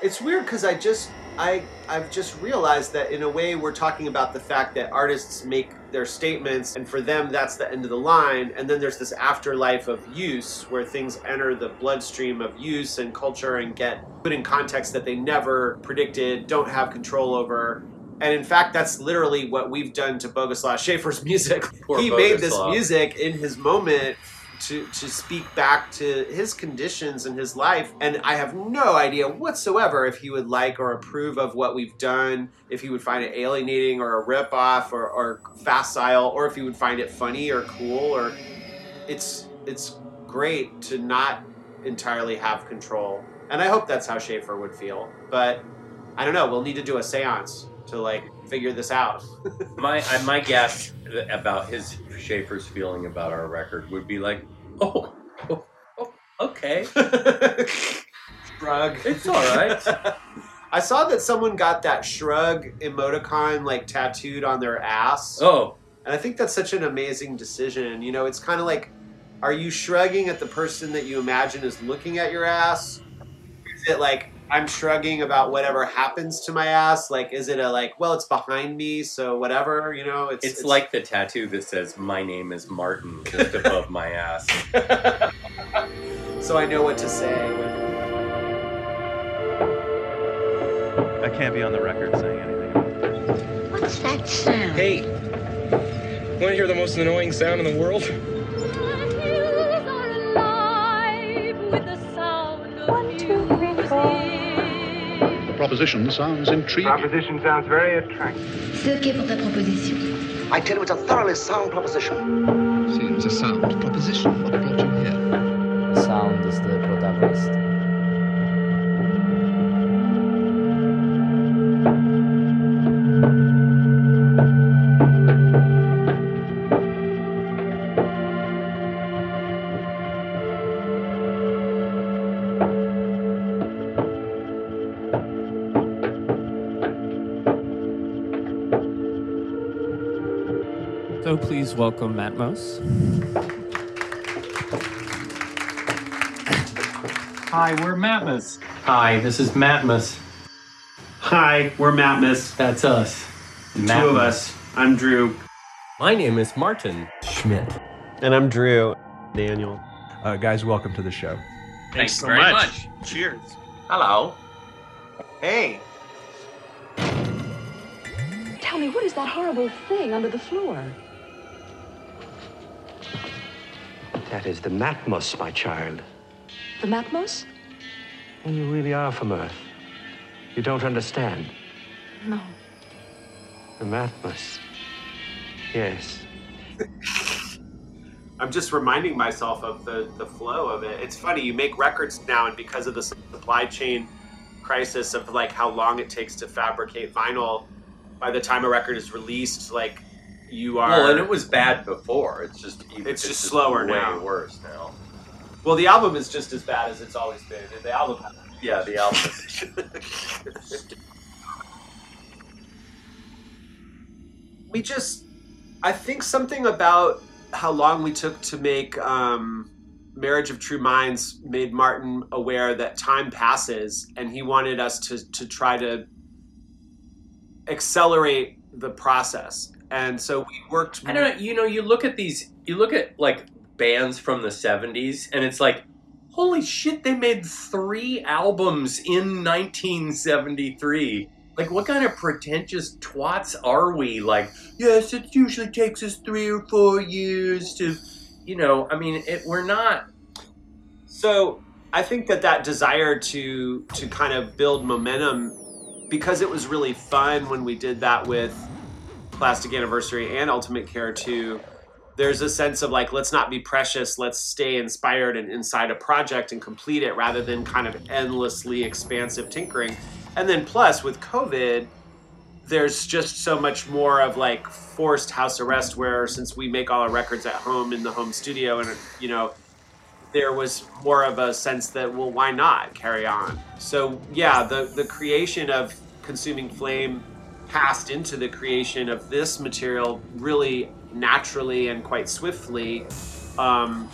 It's weird because I just I I've just realized that in a way we're talking about the fact that artists make their statements and for them that's the end of the line and then there's this afterlife of use where things enter the bloodstream of use and culture and get put in context that they never predicted, don't have control over. And in fact, that's literally what we've done to Boguslav Schaeffer's music. Poor he made this music in his moment to, to speak back to his conditions and his life. And I have no idea whatsoever if he would like or approve of what we've done, if he would find it alienating or a ripoff or, or facile, or if he would find it funny or cool or it's it's great to not entirely have control. And I hope that's how Schaeffer would feel. But I don't know, we'll need to do a seance to like figure this out. My I, my guess about his Schaeffer's feeling about our record would be like, oh, oh, oh okay, Shrug. it's all right. I saw that someone got that shrug emoticon like tattooed on their ass. Oh, And I think that's such an amazing decision. You know, it's kind of like are you shrugging at the person that you imagine is looking at your ass? Is it like I'm shrugging about whatever happens to my ass? Like is it a like, well, it's behind me, so whatever, you know? It's it's, like the tattoo that says "My name is Martin" just above my ass. so I know what to say. I can't be on the record saying anything about this. What's that sound? Hey, want to hear the most annoying sound in the world? One, two, three, four. Proposition sounds intriguing. Proposition sounds very attractive. C'est OK pour ta proposition. I tell you, it's a thoroughly sound proposition. Seems a sound proposition. What brought you here? The sound is the protagonist. Welcome Matmos. Hi, we're Matmos. Hi, this is Matmos. Hi, we're Matmos. That's us. Two of us. I'm Drew. My name is Martin Schmidt. And I'm Drew. Daniel. Uh, guys, welcome to the show. Thanks so very much. much. Cheers. Hello. Hey. Tell me, what is that horrible thing under the floor? That is the Matmos, my child. The Matmos? And you really are from Earth. You don't understand. No. The Matmos. Yes. I'm just reminding myself of the, the flow of it. It's funny, you make records now, and because of the supply chain crisis of like how long it takes to fabricate vinyl, by the time a record is released, like you are. Well, and it was bad before. It's just even, It's just slower way now. worse now. Well, the album is just as bad as it's always been. and The album. Yeah, the album. we just i think something about how long we took to make um, marriage of true minds made martin aware that time passes and he wanted us to, to try to accelerate the process and so we worked I don't know. You know, you look at these. You look at like bands from the '70s, and it's like, holy shit! They made three albums in 1973. Like, what kind of pretentious twats are we? Like, yes, it usually takes us three or four years to, you know. I mean, it, we're not. so i think that that desire to to kind of build momentum because it was really fun when we did that with plastic anniversary and ultimate care 2 there's a sense of like let's not be precious let's stay inspired and inside a project and complete it rather than kind of endlessly expansive tinkering. And then plus with covid there's just so much more of like forced house arrest where since we make all our records at home in the home studio and you know there was more of a sense that well why not carry on? So yeah the the creation of consuming flame passed into the creation of this material really naturally and quite swiftly um,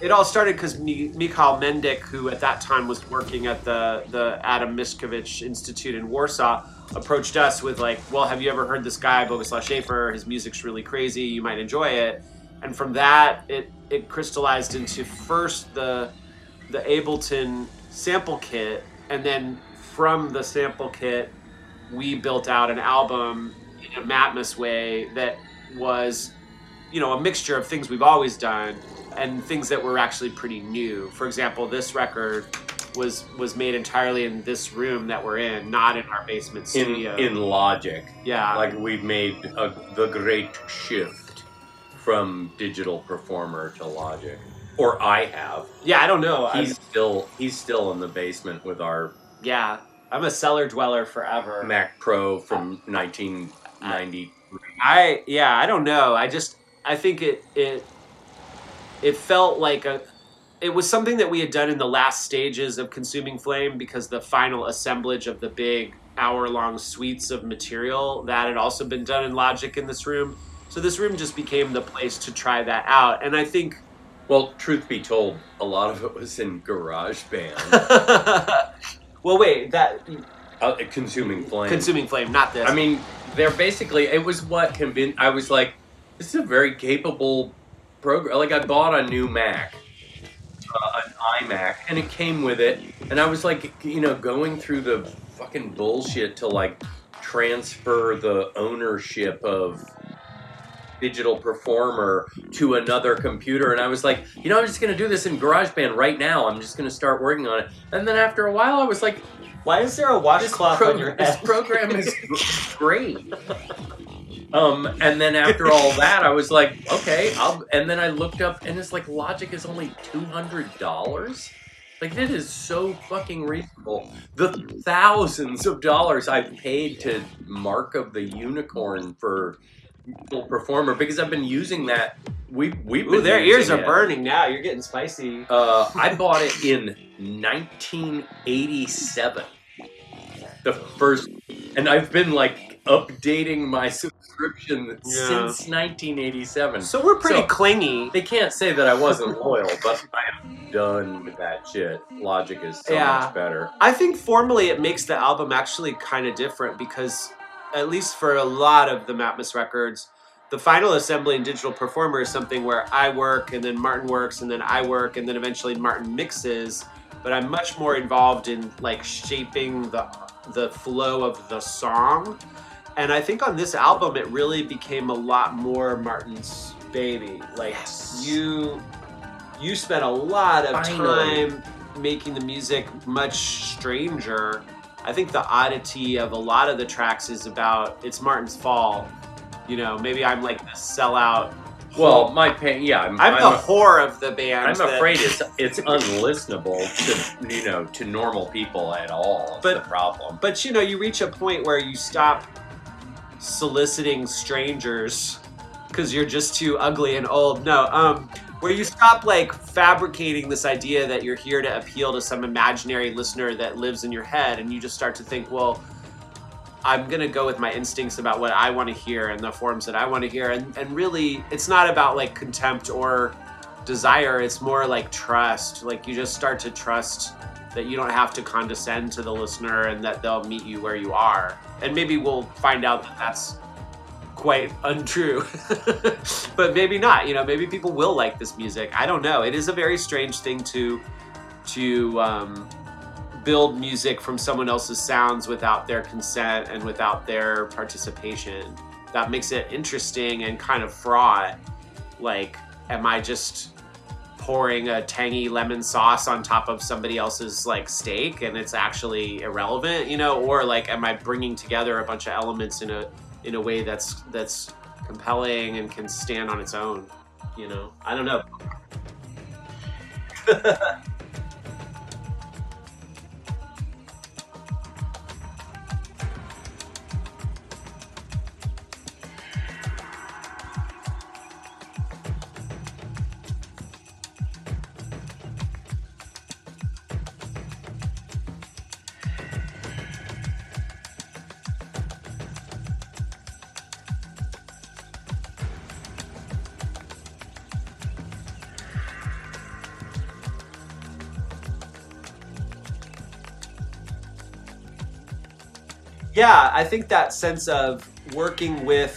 it all started because Mikhail Mendyk, who at that time was working at the the Adam Mickiewicz Institute in Warsaw, approached us with like, "Well, have you ever heard this guy Boguslav Schaeffer? His music's really crazy. You might enjoy it." And from that, it it crystallized into first the the Ableton sample kit, and then from the sample kit, we built out an album in a Matmos way that was, you know, a mixture of things we've always done and things that were actually pretty new. For example, this record was was made entirely in this room that we're in, not in our basement studio. in Logic. yeah, Like we've made a, the great shift from digital performer to Logic. Or I have. yeah. I don't know. He's still he's still in the basement with our yeah, I'm a cellar dweller forever. Mac Pro from 1990. I yeah, I don't know. I just I think it it it felt like a it was something that we had done in the last stages of consuming flame because the final assemblage of the big hour long suites of material that had also been done in logic in this room so this room just became the place to try that out and i think Well, truth be told, a lot of it was in GarageBand, well wait that uh, consuming flame. consuming flame not this I mean, they're basically it was what convinced. I was like, this is a very capable program. Like I bought a new Mac, uh, an iMac, and it came with it, and I was like, you know, going through the fucking bullshit to like transfer the ownership of digital performer to another computer and I was like, you know, I'm just gonna do this in GarageBand right now. I'm just gonna start working on it. And then after a while I was like, why is there a washcloth on your head? this program is great. Um, and then after all that, I was like, okay, I'll. And then I looked up, and it's like Logic is only two hundred dollars. Like it is so fucking reasonable. The thousands of dollars I've paid to Mark of the Unicorn for Performer because I've been using that. We we've Ooh, their ears are it. burning now you're getting spicy Uh, I bought it in 1987. The first, and I've been like updating my subscription Yeah. since 1987. so we're pretty So- clingy They can't say that I wasn't loyal, but I am done with that shit. Logic is so Yeah. much better. I think formally it makes the album actually kind of different because, at least for a lot of the Matmos records, the final assembly and digital performer is something where I work and then Martin works and then I work and then eventually Martin mixes. But I'm much more involved in like shaping the the flow of the song. And I think on this album it really became a lot more Martin's baby. Like you you spent a lot of Finally. time making the music much stranger. I think the oddity of a lot of the tracks is about it's Martin's fault. You know, maybe I'm like the sellout. Well, my pain, yeah, I'm, I'm, I'm the a- whore of the band. I'm that- afraid it's it's unlistenable to you know to normal people at all. But- the problem. But you know, you reach a point where you stop soliciting strangers because you're just too ugly and old. No, um, where you stop like fabricating this idea that you're here to appeal to some imaginary listener that lives in your head, and you just start to think, well, I'm gonna go with my instincts about what I want to hear and the forms that I want to hear, and and really, it's not about like contempt or desire. It's more like trust. Like you just start to trust that you don't have to condescend to the listener and that they'll meet you where you are. And maybe we'll find out that that's quite untrue. but maybe not. You know, maybe people will like this music. I don't know. It is a very strange thing to to um, build music from someone else's sounds without their consent and without their participation. That makes it interesting and kind of fraught. Like, am I just pouring a tangy lemon sauce on top of somebody else's like steak and it's actually irrelevant, you know, or like am I bringing together a bunch of elements in a in a way that's that's compelling and can stand on its own, you know? I don't know. yeah, I think that sense of working with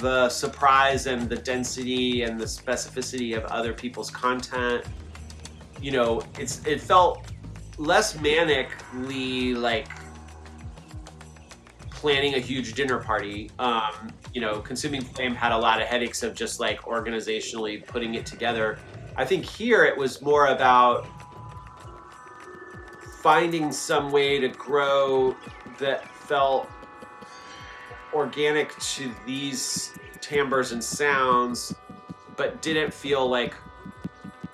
the surprise and the density and the specificity of other people's content, you know, it's it felt less manically like planning a huge dinner party. Um, you know, Consuming Flame had a lot of headaches of just like organizationally putting it together. I think here it was more about finding some way to grow that felt organic to these timbres and sounds, but didn't feel like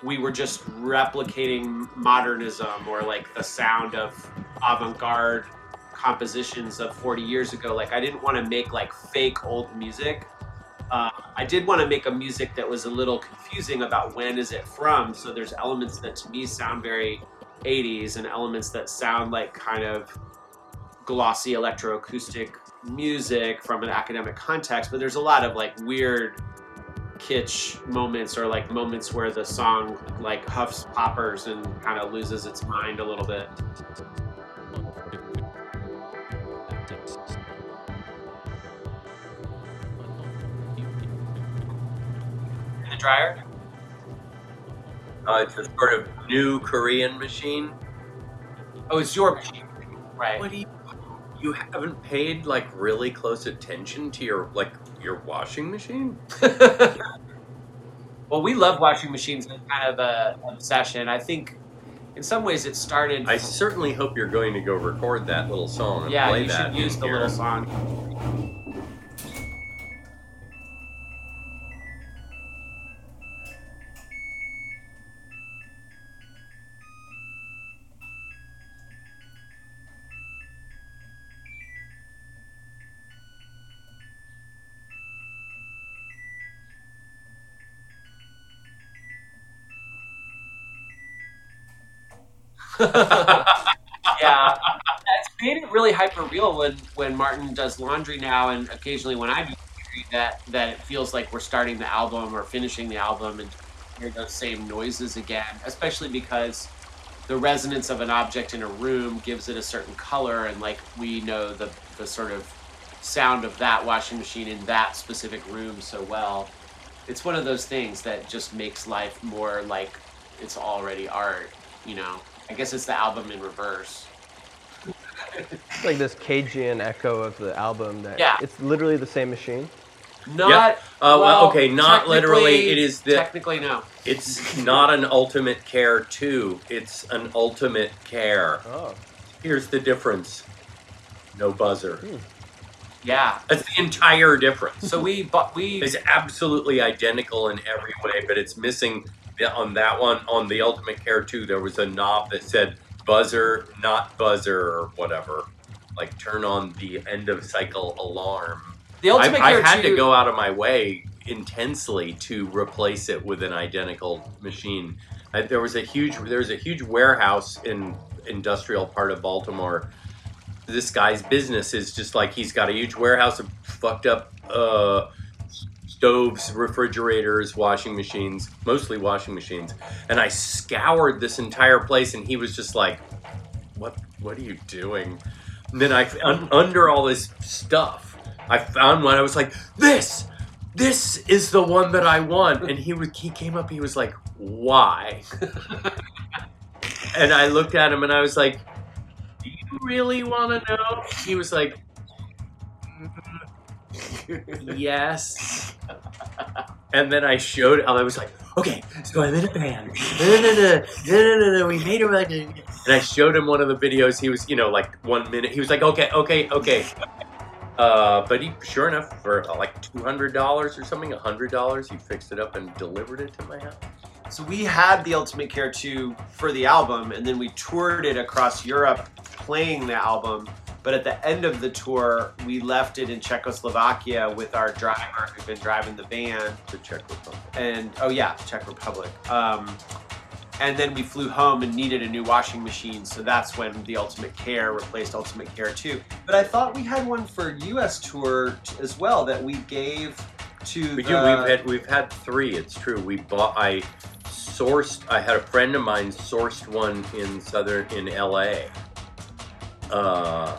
we were just replicating modernism or like the sound of avant-garde compositions of 40 years ago. Like I didn't want to make like fake old music. Uh, I did want to make a music that was a little confusing about when is it from. So there's elements that to me sound very 80s and elements that sound like kind of glossy electroacoustic music from an academic context. But there's a lot of like weird kitsch moments or like moments where the song like huffs poppers and kind of loses its mind a little bit. In the dryer? Uh, it's a sort of new Korean machine. Oh, it's your machine, right? You? Haven't paid like really close attention to your like your washing machine? well, we love washing machines. It's kind of a obsession. I think, in some ways, it started. I certainly hope you're going to go record that little song and yeah, play you that. should use the here. little song. yeah, it's made it really hyper real when when Martin does laundry now, and occasionally when I do laundry, that that it feels like we're starting the album or finishing the album and hear those same noises again. Especially because the resonance of an object in a room gives it a certain color, and like we know the the sort of sound of that washing machine in that specific room so well. It's one of those things that just makes life more like it's already art, you know. I guess it's the album in reverse. It's like this Cajun echo of the album that Yeah. it's literally the same machine. Not Yeah. Uh, well, well, okay, not literally. It is the. technically no. It's not an ultimate care two. It's an ultimate care. Oh. Here's the difference. No buzzer. Yeah. That's the entire difference. So we but we It's absolutely identical in every way, but it's missing the- on that one. On the Ultimate Care 2, there was a knob that said buzzer, not buzzer, or whatever. Like turn on the end of cycle alarm. The Ultimate I, I Care had 2 to go out of my way intensely to replace it with an identical machine. I, there was a huge there was a huge warehouse in industrial part of Baltimore. This guy's business is just like he's got a huge warehouse of fucked up uh, stoves, refrigerators, washing machines, mostly washing machines. And I scoured this entire place, and he was just like, "What? What are you doing?" And then I, un, under all this stuff, I found one. I was like, "This, this is the one that I want." And he was, he came up. He was like, "Why?" and I looked at him, and I was like, "Do you really want to know?" He was like, "Yes." And then I showed. I was like, "Okay, so I'm in a band. No, no, no, no, no, no, no. We made a record." And I showed him one of the videos. He was, you know, like one minute. He was like, "Okay, okay, okay." Uh, but he, sure enough, for uh, like two hundred dollars or something, hundred dollars, he fixed it up and delivered it to my house. So we had the Ultimate Care 2 for the album, and then we toured it across Europe playing the album. But at the end of the tour, we left it in Czechoslovakia with our driver who'd been driving the van. The Czech Republic. And, oh yeah, Czech Republic. Um, and then we flew home and needed a new washing machine, so that's when the Ultimate Care replaced Ultimate Care 2. But I thought we had one for US tour t- as well that we gave to We the... do. We've had we've had three. It's true. We bought. I sourced. I had a friend of mine sourced one in southern in L.A. Uh,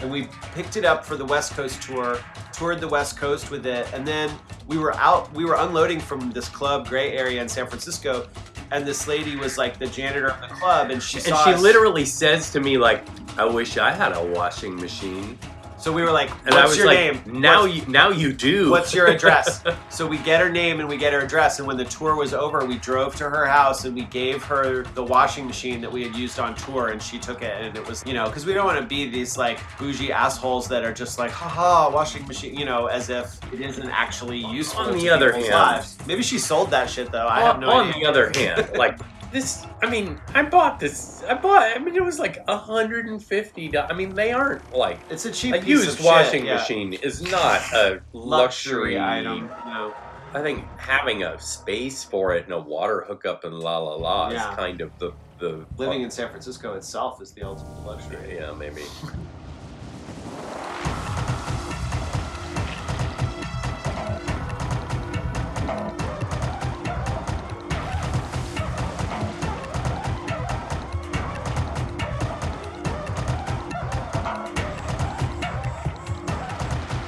and we picked it up for the West Coast tour, toured the West Coast with it, and then we were out, we were unloading from this club, Gray Area in San Francisco, and this lady was like the janitor of the club, and she And she us. literally says to me like, "I wish I had a washing machine." So we were like, And "What's I was your like, name? "Now What's- you, now you do." What's your address? so we get her name and we get her address. And when the tour was over, we drove to her house and we gave her the washing machine that we had used on tour. And she took it. And it was, you know, because we don't want to be these like bougie assholes that are just like, haha, washing machine, you know, as if it isn't actually useful. On the to other people's hand- lives. maybe she sold that shit though. I on, have no on idea. the other hand, like this, I mean, I bought this. I bought. I mean, it was like hundred and fifty. I mean, they aren't like it's a cheap a used of shit, washing yeah. machine is not a luxury, luxury item. No. I think having a space for it and a water hookup and la la la Yeah. is kind of the the Living in San Francisco itself is the ultimate luxury. Yeah, maybe.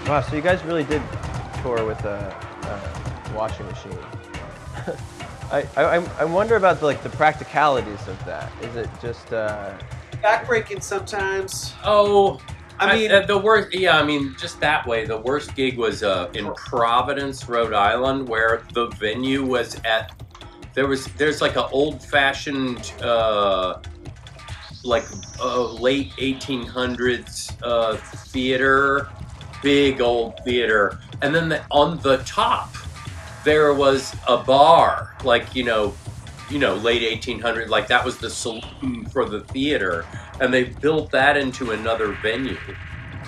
Wow, so you guys really did tour with a, a washing machine. I, I, I wonder about the, like the practicalities of that. Is it just uh, Backbreaking sometimes. Oh, I mean- uh, the worst. Yeah, I mean, just that way. The worst gig was uh, in Providence, Rhode Island, where the venue was at. There was there's like an old fashioned, uh, like uh, late 1800s uh, theater, big old theater, and then the, on the top there was a bar, like you know, you know, late 1800, like that was the saloon for the theater, and they built that into another venue.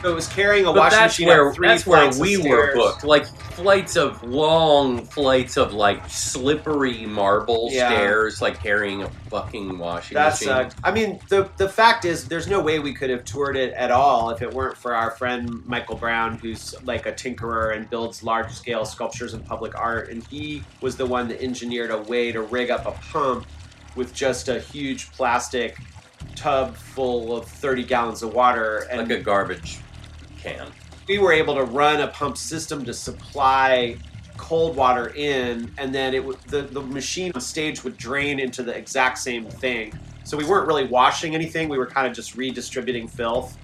So it was carrying a But washing that's machine where that's where we were booked, like flights of long flights of like slippery marble Yeah. stairs, like carrying a fucking washing That machine. sucked. I mean, the the fact is, there's no way we could have toured it at all if it weren't for our friend Michael Brown, who's like a tinkerer and builds large scale sculptures and public art. And he was the one that engineered a way to rig up a pump with just a huge plastic tub full of 30 gallons of water. And like a garbage can. we were able to run a pump system to supply cold water in, and then it would the, the machine on stage would drain into the exact same thing. So we weren't really washing anything. We were kind of just redistributing filth.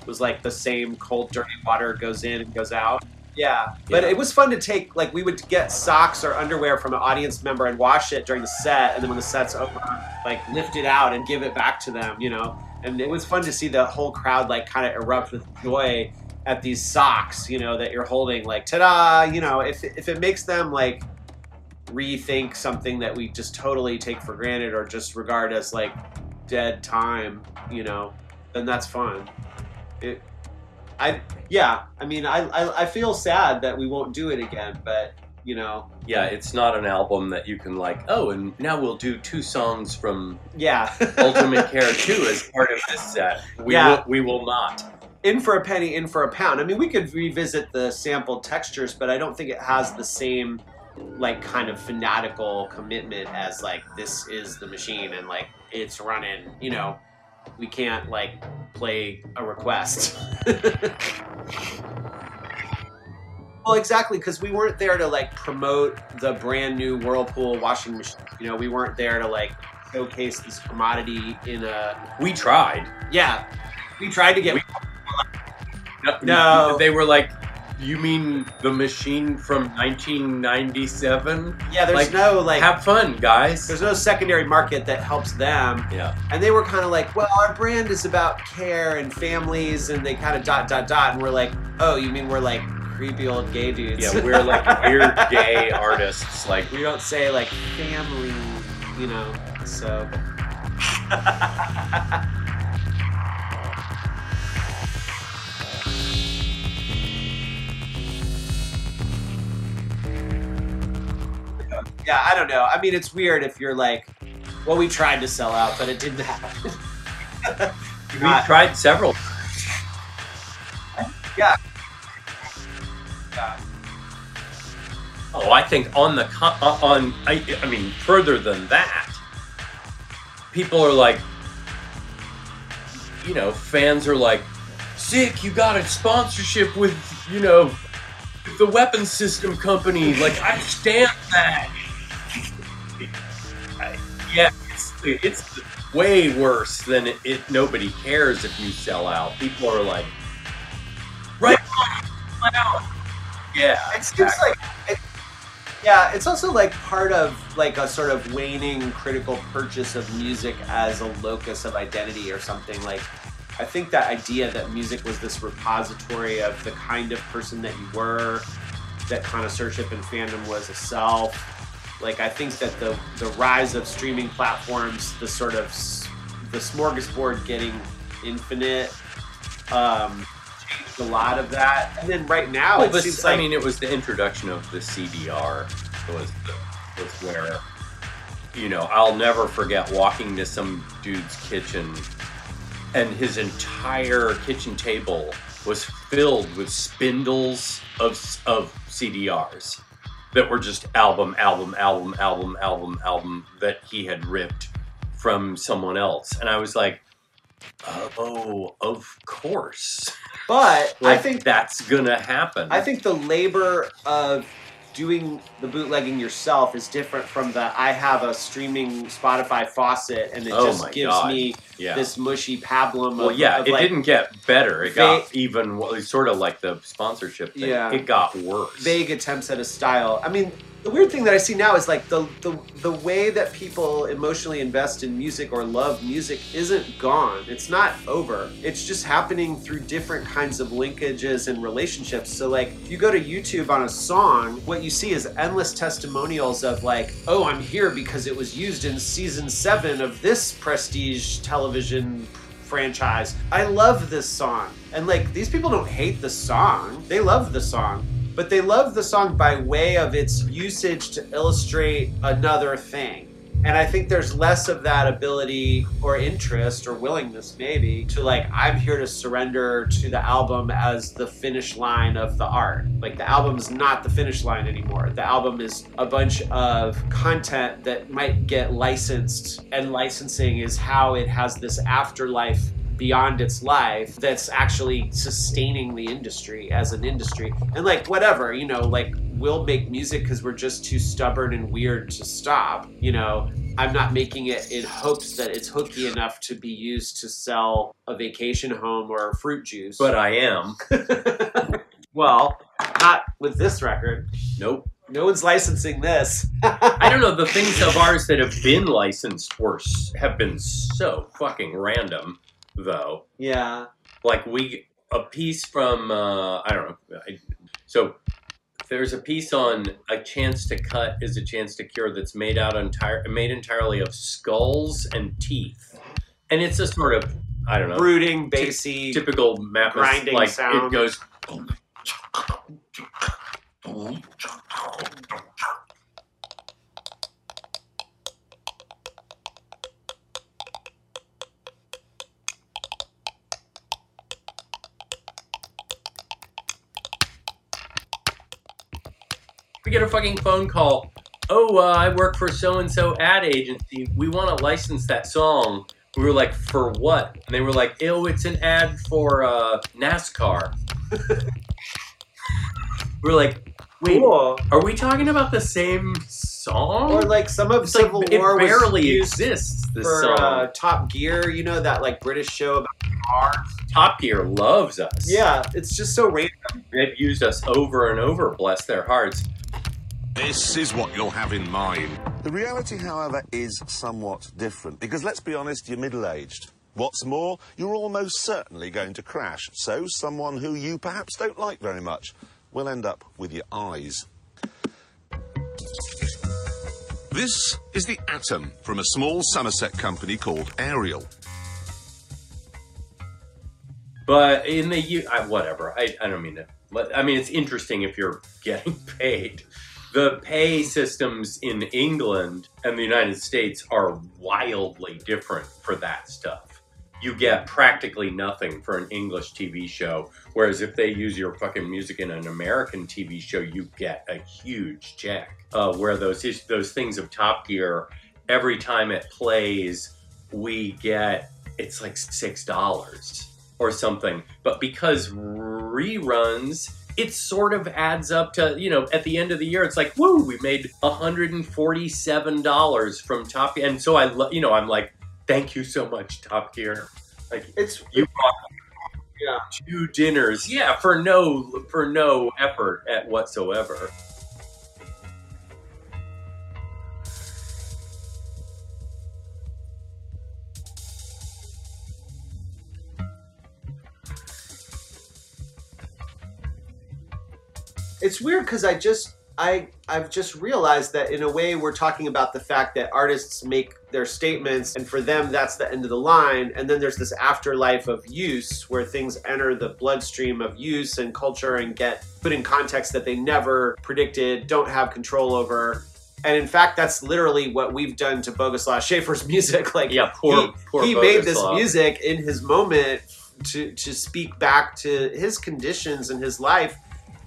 It was like the same cold, dirty water goes in and goes out. Yeah, but Yeah. it was fun to take. Like we would get socks or underwear from an audience member and wash it during the set, and then when the set's over, like lift it out and give it back to them. You know, and it was fun to see the whole crowd like kind of erupt with joy at these socks. You know that you're holding. Like ta-da! You know, if if it makes them like rethink something that we just totally take for granted or just regard as like dead time, you know, then that's fun. It, I yeah, I mean, I, I I feel sad that we won't do it again, but you know, Yeah, it's not an album that you can like. Oh, and now we'll do two songs from yeah. Ultimate Care 2 as part of this set. We Yeah. will, we will not. in for a penny, in for a pound. I mean, we could revisit the sampled textures, but I don't think it has the same like kind of fanatical commitment as like this is the machine and like it's running. You know, we can't like play a request. well, exactly, because we weren't there to like promote the brand new Whirlpool washing machine. You know, we weren't there to like showcase this commodity in a. We tried. Yeah, we tried to get. No, No. They were like, you mean the machine from 1997? Yeah, there's Like, no like. Have fun, guys. there's no secondary market that helps them. Yeah. And they were kind of like, well, our brand is about care and families, and they kind of dot dot dot, and we're like, oh, you mean we're like creepy old gay dudes? Yeah, we're like weird gay artists. Like, we don't say like family, you know. So. yeah, I don't know. I mean, it's weird if you're like, well, we tried to sell out, but it didn't happen. we tried several. Yeah. Oh, I think on the uh, on I, I mean further than that, people are like, you know, fans are like sick. You got a sponsorship with, you know, the weapons system company. Like, I stand that. Yeah, it's, it's way worse than it, it. Nobody cares if you sell out. People are like, right out. Yeah, It seems like, it, yeah, it's also like part of like a sort of waning critical purchase of music as a locus of identity or something. Like, I think that idea that music was this repository of the kind of person that you were, that connoisseurship and fandom was a self. Like, I think that the the rise of streaming platforms, the sort of the smorgasbord getting infinite, um, a lot of that. And then right now, Well, it seems like I mean, it was the introduction of the CDR was the, was where you know I'll never forget walking to some dude's kitchen, and his entire kitchen table was filled with spindles of of CDRs that were just album, album, album, album, album, album that he had ripped from someone else, and I was like, oh, of course. But Like, I think that's gonna happen. I think the labor of doing the bootlegging yourself is different from the I have a streaming Spotify faucet and it Oh just gives God. me Yeah. this mushy pablum well, of, yeah, of it like, didn't get better. It va- got even sort of like the sponsorship thing. Yeah. It got worse. vague attempts at a style. I mean, the weird thing that I see now is like the, the the way that people emotionally invest in music or love music isn't gone. It's not over. It's just happening through different kinds of linkages and relationships. So like if you go to YouTube on a song, what you see is endless testimonials of like, oh, I'm here because it was used in season seven of this prestige television franchise. I love this song. And like these people don't hate the song. They love the song. But they love the song by way of its usage to illustrate another thing. And I think there's less of that ability or interest or willingness, maybe, to like, I'm here to surrender to the album as the finish line of the art. Like, the album's not the finish line anymore. The album is a bunch of content that might get licensed, and licensing is how it has this afterlife beyond its life that's actually sustaining the industry as an industry. And like whatever, you know, like we'll make music because we're just too stubborn and weird to stop. You know, I'm not making it in hopes that it's hooky enough to be used to sell a vacation home or fruit juice. but I am. well, not with this record. Nope. No one's licensing this. I don't know. The things of ours that have been licensed were have been so fucking random, though. yeah. Like we a piece from uh, I don't know. I, so there's a piece on a chance to cut is a chance to cure that's made out entire made entirely of skulls and teeth, and it's a sort of I don't know Brooding, bassy. typical map grinding like sound. it goes. We get a fucking phone call. Oh, uh, I work for so and so ad agency. We want to license that song. We were like, for what? And they were like, oh, it's an ad for uh, NASCAR. we are like, wait, Cool. are we talking about the same song? Or like some of it's like, Civil it War was barely exists. This for song. uh, Top Gear, you know that like British show about cars. Top Gear loves us. Yeah, it's just so random. they've used us over and over. Bless their hearts. This is what you'll have in mind. The reality, however, is somewhat different because let's be honest, you're middle aged. What's more, you're almost certainly going to crash, so someone who you perhaps don't like very much will end up with your eyes. This is the Atom from a small Somerset company called Ariel. But in the U, I, whatever. I, I don't mean to. but, I mean, it's interesting if you're getting paid. The pay systems in England and the United States are wildly different for that stuff. You get practically nothing for an English TV show, whereas if they use your fucking music in an American TV show, you get a huge check. Uh, where those those things of Top Gear, every time it plays, we get it's like six dollars or something. But because reruns, it sort of adds up to, you know, at the end of the year, it's like, woo, we made $147 from Top Gear. And so I, lo- you know, I'm like, thank you so much, Top Gear. Like, it's you brought yeah. two dinners, yeah, for no for no effort at whatsoever. It's weird because I just I I've just realized that in a way we're talking about the fact that artists make their statements and for them that's the end of the line and then there's this afterlife of use where things enter the bloodstream of use and culture and get put in context that they never predicted, don't have control over. And in fact, that's literally what we've done to Boguslav Schaeffer's music. Like, yeah, poor, he, poor he made this music in his moment to to speak back to his conditions in his life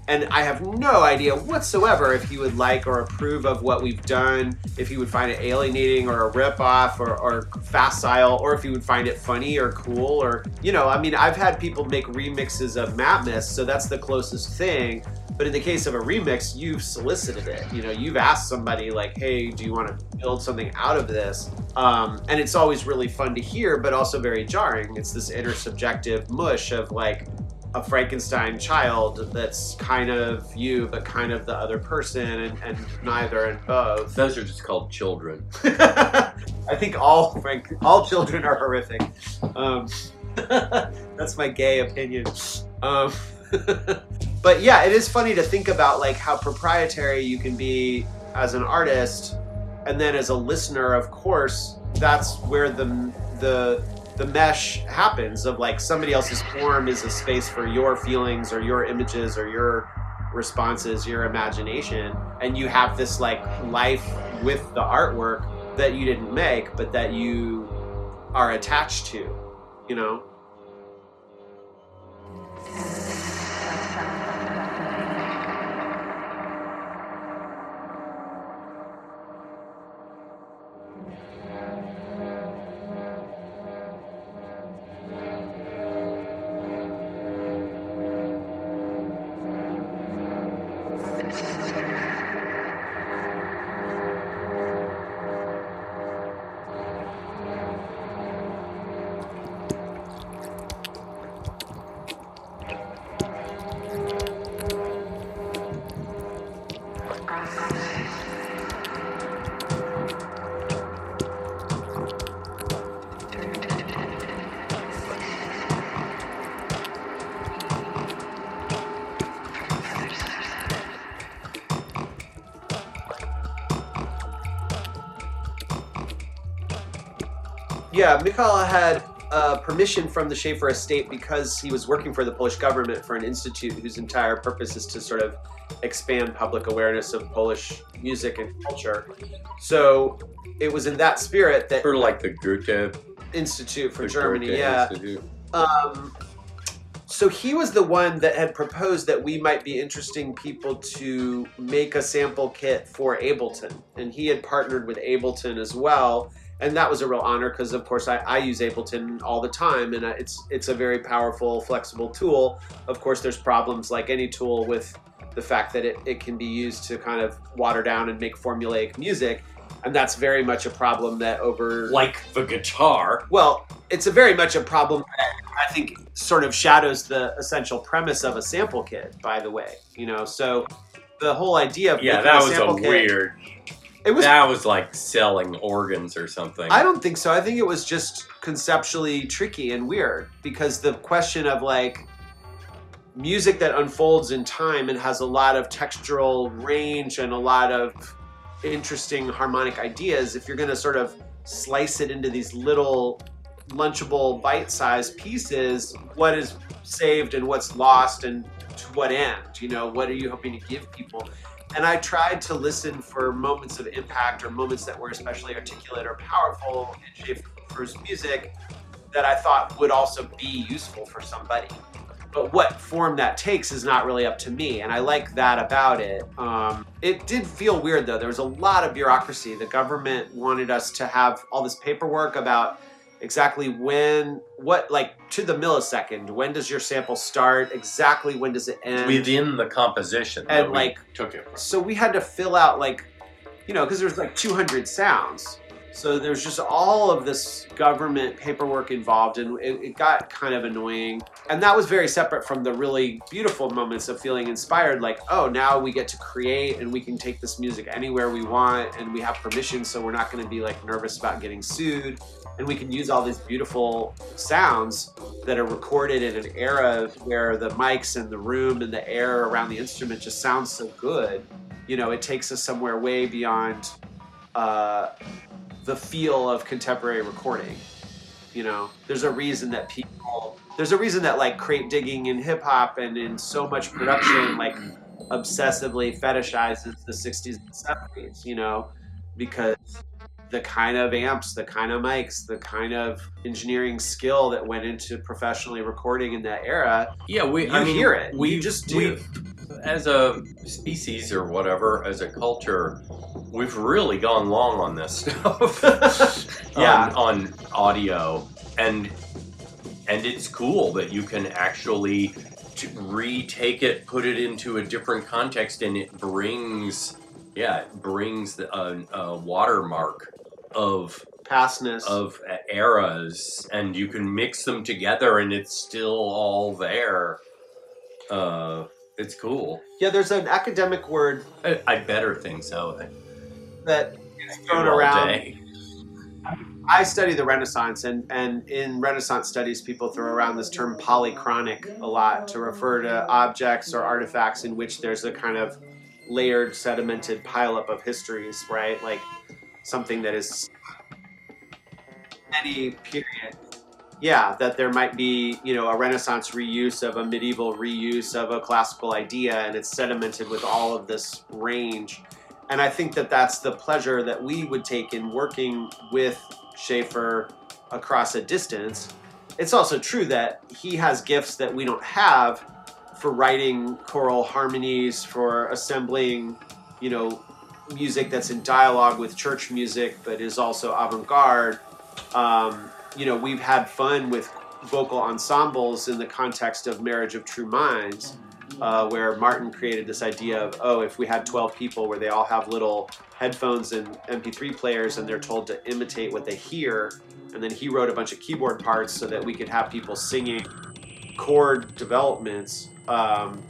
and I have no idea whatsoever if he would like or approve of what we've done, if he would find it alienating or a ripoff or, or facile, or if he would find it funny or cool or, you know, I mean, I've had people make remixes of Matmos, so that's the closest thing. But in the case of a remix, you've solicited it. You know, you've asked somebody like, "Hey, do you want to build something out of this?" Um, and it's always really fun to hear, but also very jarring. It's this intersubjective mush of like, a Frankenstein child that's kind of you, but kind of the other person, and, and neither and both. Those are just called children. I think all Frank, all children are horrific. Um, that's my gay opinion. Um, but yeah, it is funny to think about like how proprietary you can be as an artist, and then as a listener, of course, that's where the the the mesh happens of like somebody else's form is a space for your feelings or your images or your responses, your imagination, and you have this like life with the artwork that you didn't make, but that you are attached to, you know? Mikhail had uh, permission from the Schaeffer estate because he was working for the Polish government for an institute whose entire purpose is to sort of expand public awareness of Polish music and culture. So it was in that spirit that For like the Goethe Institute for Germany, Goethe yeah. Institute. Um, so he was the one that had proposed that we might be interesting people to make a sample kit for Ableton, and he had partnered with Ableton as well, and that was a real honor because, of course, I, I use Ableton all the time, and uh, it's it's a very powerful, flexible tool. Of course, there's problems like any tool with the fact that it, it can be used to kind of water down and make formulaic music. And that's very much a problem that over Like the guitar. well, it's a very much a problem that I think sort of shadows the essential premise of a sample kit, by the way. You know, so the whole idea of Yeah, that was a kit, weird. It was that was like selling organs or something. I don't think so. I think it was just conceptually tricky and weird because the question of like music that unfolds in time and has a lot of textural range and a lot of interesting harmonic ideas, if you're going to sort of slice it into these little lunchable bite-sized pieces, what is saved and what's lost and to what end? You know, what are you hoping to give people? And I tried to listen for moments of impact or moments that were especially articulate or powerful in Schaeffer's music that I thought would also be useful for somebody. But what form that takes is not really up to me, and I like that about it. Um, it did feel weird though. There was a lot of bureaucracy. The government wanted us to have all this paperwork about exactly when what like to the millisecond when does your sample start? Exactly when does it end? Within the composition and like took it from. so we had to fill out like you know because there's like 200 sounds. So there's just all of this government paperwork involved and it, it got kind of annoying. And that was very separate from the really beautiful moments of feeling inspired like oh now we get to create and we can take this music anywhere we want and we have permission so we're not going to be like nervous about getting sued and we can use all these beautiful sounds that are recorded in an era where the mics and the room and the air around the instrument just sounds so good. You know it takes us somewhere way beyond uh, the feel of contemporary recording you know? There's a reason that people there's a reason that like crate digging in hip hop and in so much production like obsessively fetishizes the 60s and 70s you know? Because the kind of amps the kind of mics the kind of engineering skill that went into professionally recording in that era Yeah, we. you I mean, hear it We you just do as a species or whatever, as a culture, we've really gone long on this stuff. Yeah. on, on audio, and and it's cool that you can actually t- retake it, put it into a different context, and it brings, yeah, it brings the, a, a watermark of pastness of eras, and you can mix them together, and it's still all there. Uh, it's cool. yeah there's an academic word I, I better think so. that is thrown around day. I study the Renaissance, and, and in Renaissance studies, people throw around this term polychronic a lot to refer to objects or artifacts in which there's a kind of layered, sedimented pileup of histories, right? Like something that is any period. Yeah, that there might be, you know, a Renaissance reuse of a medieval reuse of a classical idea, and it's sedimented with all of this range. And I think that that's the pleasure that we would take in working with Schaeffer across a distance. It's also true that he has gifts that we don't have for writing choral harmonies, for assembling, you know, music that's in dialogue with church music, but is also avant-garde. Um, you know, we've had fun with vocal ensembles in the context of Marriage of True Minds, uh, where Martin created this idea of, oh, if we had 12 people where they all have little headphones and MP3 players and they're told to imitate what they hear, and then he wrote a bunch of keyboard parts so that we could have people singing chord developments. Um,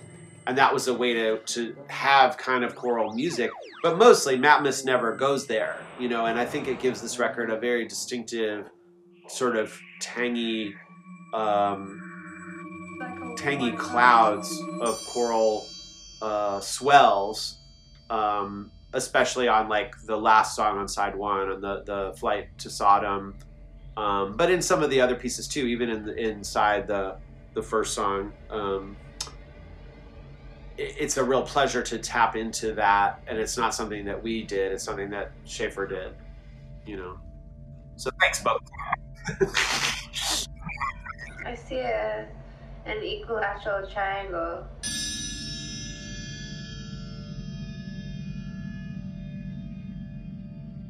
and that was a way to, to have kind of choral music. But mostly, Matmos never goes there, you know, and I think it gives this record a very distinctive, sort of tangy, um, tangy clouds of choral uh, swells, um, especially on like the last song on side one, on the the flight to Sodom, um, but in some of the other pieces too, even in the, inside the the first song. Um, it's a real pleasure to tap into that, and it's not something that we did. It's something that Schaeffer did, you know. So thanks, both. I see a, an equilateral triangle.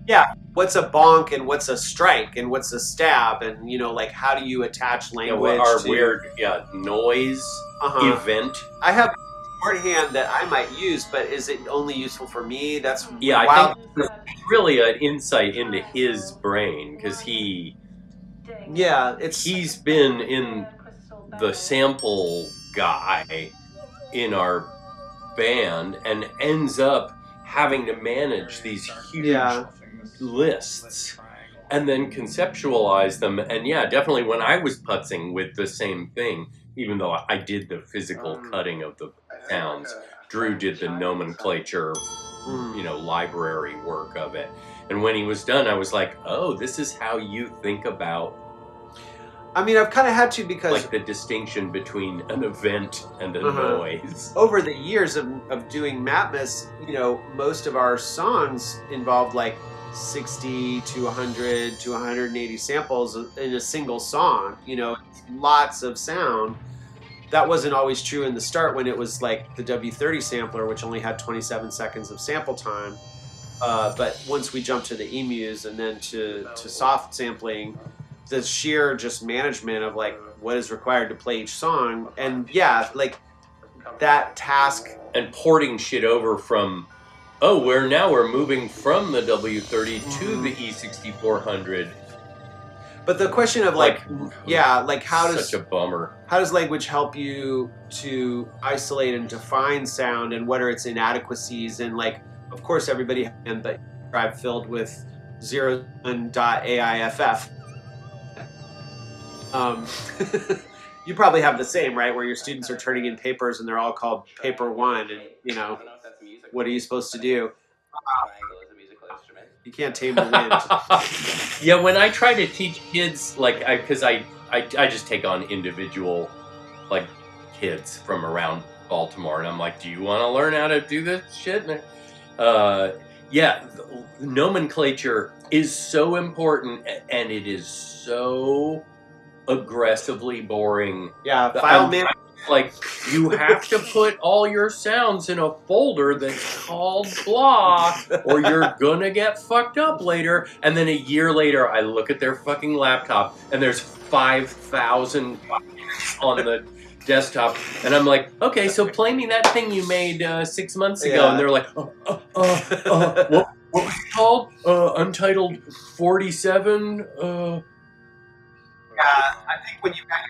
Yeah. What's a bonk and what's a strike and what's a stab and you know like how do you attach Yeah, language what our to weird yeah noise Uh-huh. event. I have shorthand that I might use, but is it only useful for me? That's Yeah, I think it's really an insight into his brain because he yeah, it's he's been in the sample guy in our band and ends up having to manage these huge Yeah. lists and then conceptualize them. And yeah, definitely when I was putzing with the same thing, even though I did the physical mm. cutting of the sounds, Drew did the nomenclature, you know, library work of it. And when he was done, I was like, oh, this is how you think about I mean, I've kind of had to because like the distinction between an event and a Uh-huh. noise. over the years of, of doing Matmos, you know, most of our songs involved like 60 to 100 to 180 samples in a single song, you know, lots of sound. That wasn't always true in the start when it was like the W30 sampler, which only had 27 seconds of sample time. Uh, but once we jumped to the emus and then to, to soft sampling, the sheer just management of like what is required to play each song, and yeah, like that task and porting shit over from oh we're now we're moving from the W30 to the E6400 but the question of like, yeah like how does such a bummer. how does language help you to isolate and define sound and what are its inadequacies? And like of course everybody and the drive filled with zero and dot aiff um, you probably have the same right? Where your students are turning in papers and they're all called paper one and you know what are you supposed to do you can't tame the wind. Yeah when i try to teach kids like i because I, I i just take on individual like kids from around baltimore and i'm like do you want to learn how to do this shit? And, uh yeah the nomenclature is so important and it is so aggressively boring. Yeah file man like you have to put all your sounds in a folder that's called blah or you're gonna get fucked up later. And then a year later i look at their fucking laptop and there's 5000 on the desktop. And i'm like okay so play me that thing you made uh, six months ago. Yeah. and they're like oh, oh, oh, oh, what, what was it called? Uh, untitled 47 uh, Yeah, I think when you've had,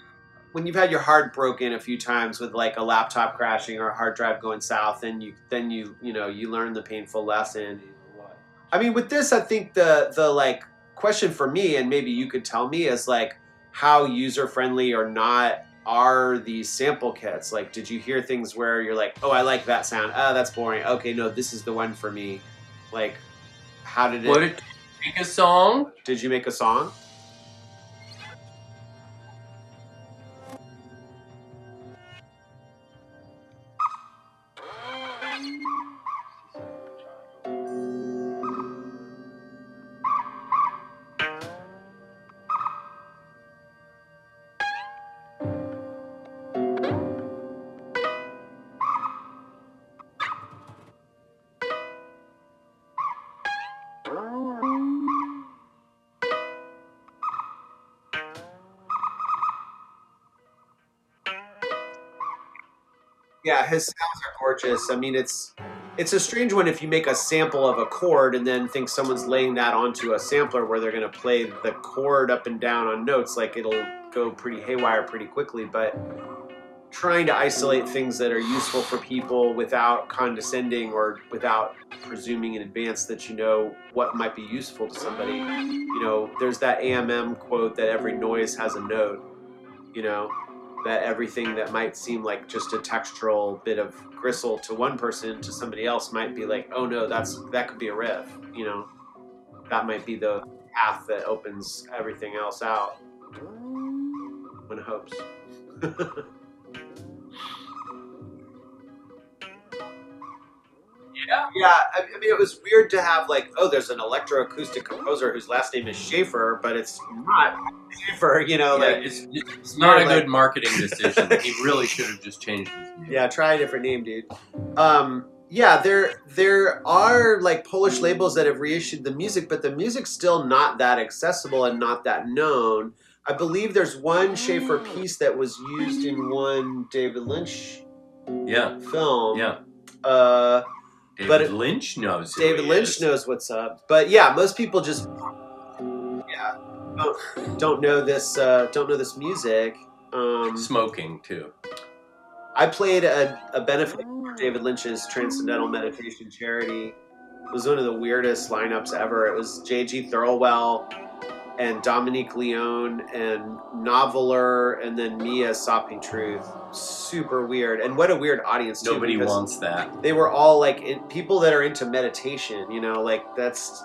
when you've had your heart broken a few times with like a laptop crashing or a hard drive going south, then you then you you know you learn the painful lesson. I mean, with this, I think the the like question for me, and maybe you could tell me, is like how user friendly or not are these sample kits? Like, did you hear things where you're like, oh, I like that sound. Ah, that's boring. Okay, no, this is the one for me. Like, how did it? what did make a song did you make a song? His sounds are gorgeous. I mean, it's it's a strange one if you make a sample of a chord and then think someone's laying that onto a sampler where they're going to play the chord up and down on notes. Like it'll go pretty haywire pretty quickly. But trying to isolate things that are useful for people without condescending or without presuming in advance that you know what might be useful to somebody. You know, there's that AMM quote that every noise has a note. You know, that everything that might seem like just a textural bit of gristle to one person to somebody else might be like oh no that's that could be a riff you know? That might be the path that opens everything else out. One hopes yeah yeah I, mean it was weird to have like oh there's an electroacoustic composer whose last name is schaeffer but it's not schaeffer you know Yeah, like it's, it's not a like- good marketing decision. he really should have just changed his name. Yeah, try a different name, dude. Um, yeah, there there are like Polish labels that have reissued the music, but the music's still not that accessible and not that known. I believe there's one Schaeffer piece that was used in one David Lynch Yeah, film. yeah. Uh, David But it- Lynch knows. who David he Lynch is. knows what's up. But yeah, most people just yeah don't, don't know this uh, don't know this music. Um, Smoking too. I played a, a benefit for David Lynch's Transcendental Meditation Charity. It was one of the weirdest lineups ever. It was J.G. Thirlwell and Dominique Leone and Noveller and then Mia Sopping Truth. Super weird. And what a weird audience, too. Nobody wants that. They were all like in, people that are into meditation, you know, like that's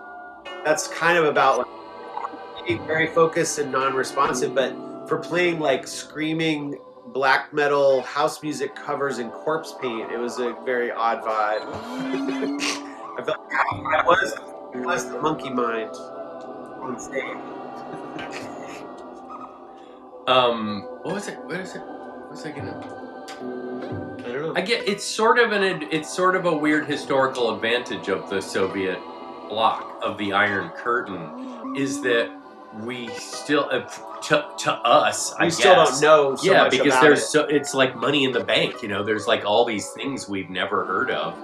that's kind of about like being very focused and non-responsive, but for playing like screaming black metal house music covers and corpse paint, it was a very odd vibe. I felt like that was that was the monkey mind on stage. Um, what was it? What is it? What was I gonna? I don't know. I get it's sort of an it's sort of a weird historical advantage of the Soviet bloc of the Iron Curtain is that we still uh, to, to us We I still don't know so yeah because there's it. so it's like money in the bank you know there's like all these things we've never heard of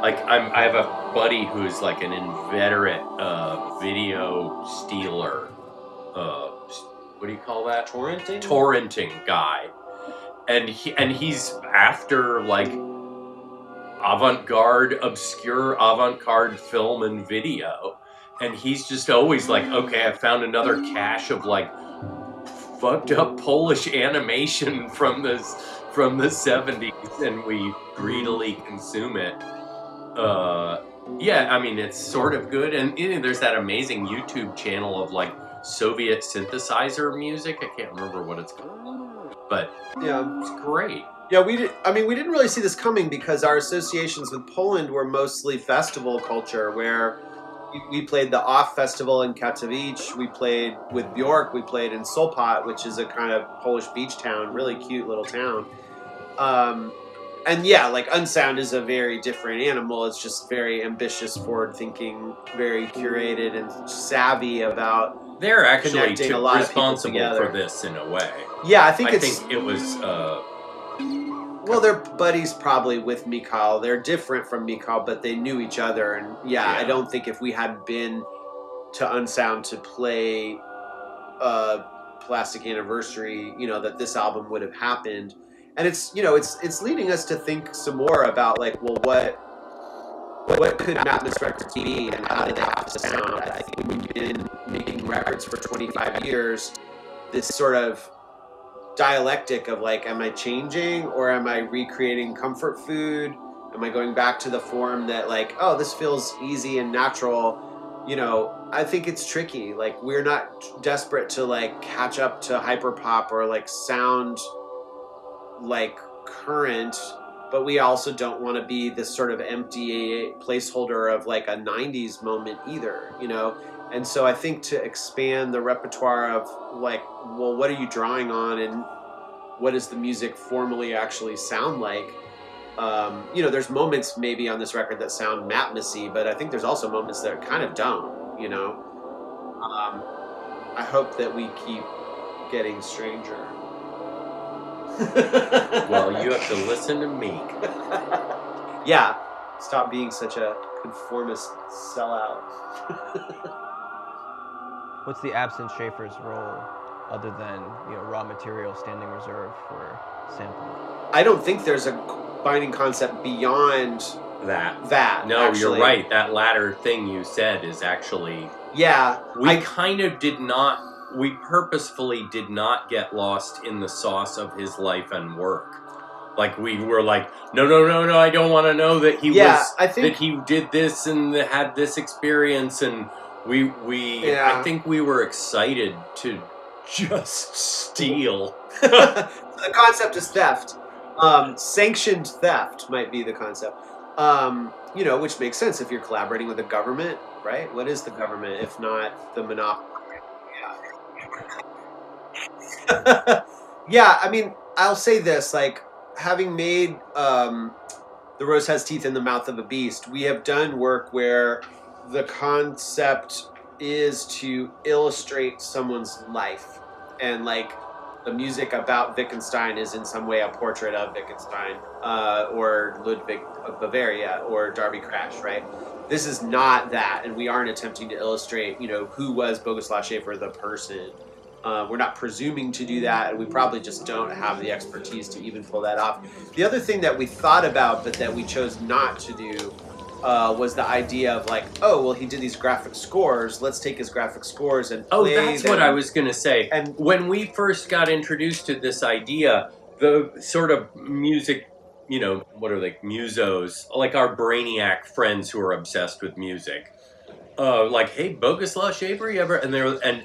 like I'm I have a buddy who's like an inveterate uh, video stealer uh, what do you call that? Torrenting? Torrenting guy. And he and he's after like avant-garde obscure avant-garde film and video. And he's just always like okay i found another cache of like fucked up polish animation from this from the 70s and we greedily consume it. Uh yeah i mean it's sort of good. And you know, there's that amazing youtube channel of like soviet synthesizer music i can't remember what it's called but yeah it's great Yeah, we did. I mean, we didn't really see this coming because our associations with Poland were mostly festival culture, where we, played the Off Festival in Katowice. We played with Bjork. We played in Sopot, which is a kind of Polish beach town, really cute little town. Um, and yeah, like Unsound is a very different animal. It's just very ambitious, forward-thinking, very curated, and savvy about they're actually connecting to- lot responsible for this in a way Yeah, I think I think it was uh Well, they're buddies probably with Mikhail. They're different from Mikhail, but they knew each other. And yeah, I don't think if we had been to Unsound to play uh, Plastic Anniversary, you know, that this album would have happened. And it's you know it's it's leading us to think some more about like well what what could Matmos Records be and how did they have to sound? I think we've been making records for 25 years. This sort of dialectic of like, am I changing or am I recreating comfort food? Am I going back to the form that like, oh, this feels easy and natural? You know, I think it's tricky. Like, we're not desperate to like catch up to hyperpop or like sound like current, but we also don't want to be this sort of empty placeholder of like a 90s moment either, you know? And so I think to expand the repertoire of like, well, what are you drawing on and what does the music formally actually sound like? Um, you know, there's moments maybe on this record that sound Matmessy, but I think there's also moments that kind of don't, you know? Um, I hope that we keep getting stranger. well you have to listen to me yeah, stop being such a conformist sellout. What's the absent Schaeffer's role other than you know raw material standing reserve for sampling? I don't think there's a binding concept beyond that that. no actually. you're right that latter thing you said is actually Yeah, we kind of did not we purposefully did not get lost in the sauce of his life and work like we were like no no no no i don't want to know that he Yeah, was I think- that he did this and had this experience and we we Yeah. i think we were excited to just steal the concept is theft. Um, sanctioned theft might be the concept. Um, you know, which makes sense if you're collaborating with the government, right? What is the government if not the monopoly? Yeah. yeah, I mean, I'll say this: like having made um, the rose has teeth in the mouth of a beast, we have done work where the concept is to illustrate someone's life and like the music about Wittgenstein is in some way a portrait of Wittgenstein uh, or Ludwig of Bavaria or Darby Crash, right? This is not that, and we aren't attempting to illustrate, you know, who was Bogusław Schaeffer the person. Uh, we're not presuming to do that, and we probably just don't have the expertise to even pull that off. The other thing that we thought about, but that we chose not to do, uh, was the idea of like, oh, well, he did these graphic scores. Let's take his graphic scores and Oh, that's them. what I was going to say. And when we first got introduced to this idea, the sort of music, you know, what are they, musos, like our brainiac friends who are obsessed with music, uh, like, hey, Bogusław Schaeffer, you ever? And there, and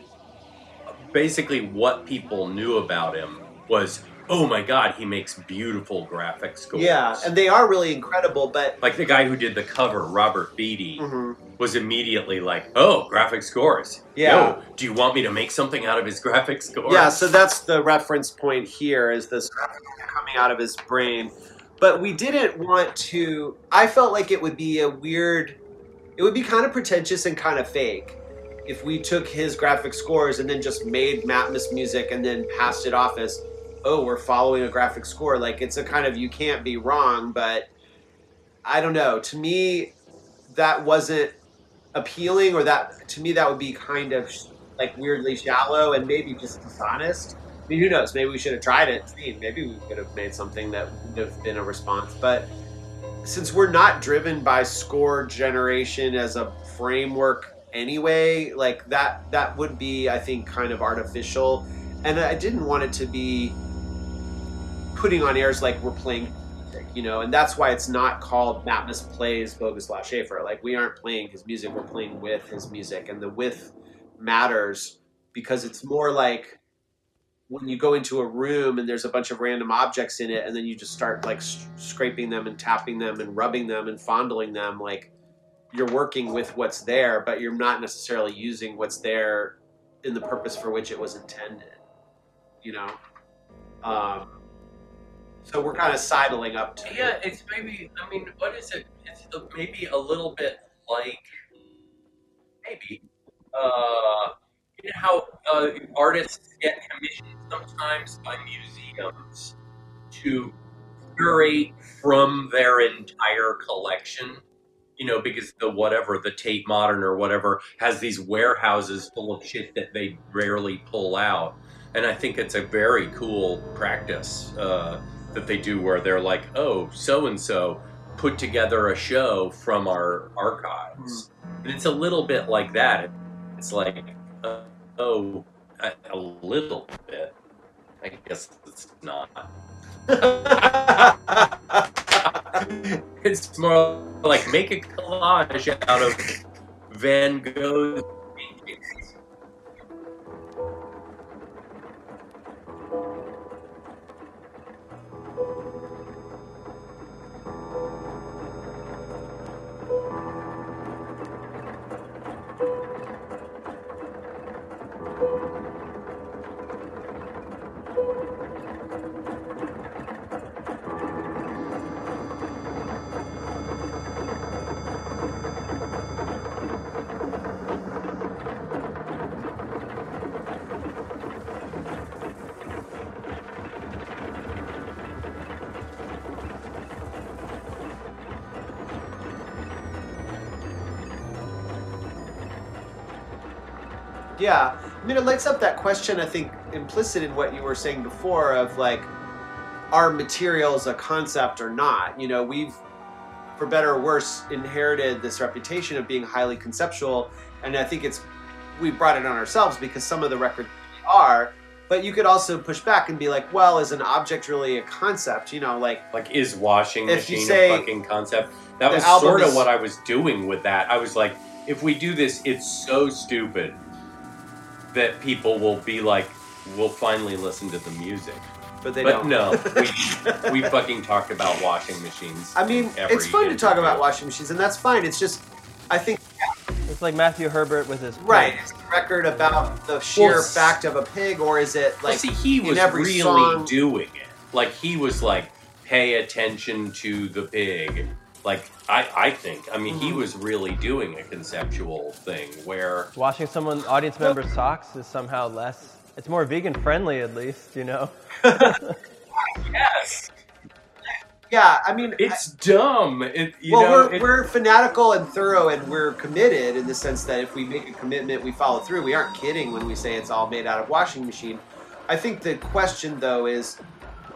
basically what people knew about him was, oh my God, he makes beautiful graphic scores. Yeah, and they are really incredible, but Like the guy who did the cover, Robert Beatty, Mhm. was immediately like, "Oh, graphic scores. Yeah. Yo, do you want me to make something out of his graphic scores?" Yeah, so that's the reference point here is this coming out of his brain. But we didn't want to I felt like it would be a weird it would be kind of pretentious and kind of fake if we took his graphic scores and then just made Matmos music and then passed it off as, oh, we're following a graphic score, like it's a kind of you can't be wrong, but I don't know. To me, that wasn't appealing, or that to me that would be kind of like weirdly shallow and maybe just dishonest. I mean, who knows? Maybe we should have tried it. seen. Maybe we could have made something that would have been a response. But since we're not driven by score generation as a framework anyway, like that that would be, I think, kind of artificial. And I didn't want it to be putting on airs like we're playing music, you know, and that's why it's not called Matmos plays Bogusław Schaeffer. Like we aren't playing his music, we're playing with his music, and the with matters because it's more like when you go into a room and there's a bunch of random objects in it, and then you just start like scraping them and tapping them and rubbing them and fondling them, like you're working with what's there, but you're not necessarily using what's there in the purpose for which it was intended. You know. Um, so we're kind of sidling up to Yeah, it's maybe. I mean, what is it? It's maybe a little bit like maybe. Uh, you know how uh, artists get commissioned sometimes by museums to curate from their entire collection. You know, because the whatever the Tate Modern or whatever has these warehouses full of shit that they rarely pull out, and I think it's a very cool practice uh, that they do where they're like, oh, so and so put together a show from our archives, and it's a little bit like that. It's like, uh, oh, a, a little bit. I guess it's not. it's more like make a collage out of Van Gogh's Yeah, I mean, it lights up that question. I think implicit in what you were saying before of like, are materials a concept or not? You know, we've, for better or worse, inherited this reputation of being highly conceptual, and I think it's we brought it on ourselves because some of the records are. But you could also push back and be like, well, is an object really a concept? You know, like Like, is washing machine say a fucking concept? That was sort of is- what I was doing with that. I was like, if we do this, it's so stupid that people will be like, we'll finally listen to the music. But they but don't. no, we, we fucking talked about washing machines. I mean, it's fun to talk about washing machines, and that's fine. It's just, I think It's like Matthew Herbert with his Right. pig. Is the record about the sheer Well, fact of a pig, or is it Well, like see, he was in every really song? doing it. Like he was like, pay attention to the pig. Like I, I think. I mean, Mm-hmm. he was really doing a conceptual thing where Washing someone audience member's socks is somehow less. It's more vegan friendly, at least, you know. yes, yeah, I mean, it's dumb. It, you well, know, we're, it- we're fanatical and thorough, and we're committed in the sense that if we make a commitment, we follow through. We aren't kidding when we say it's all made out of washing machine. I think the question, though, is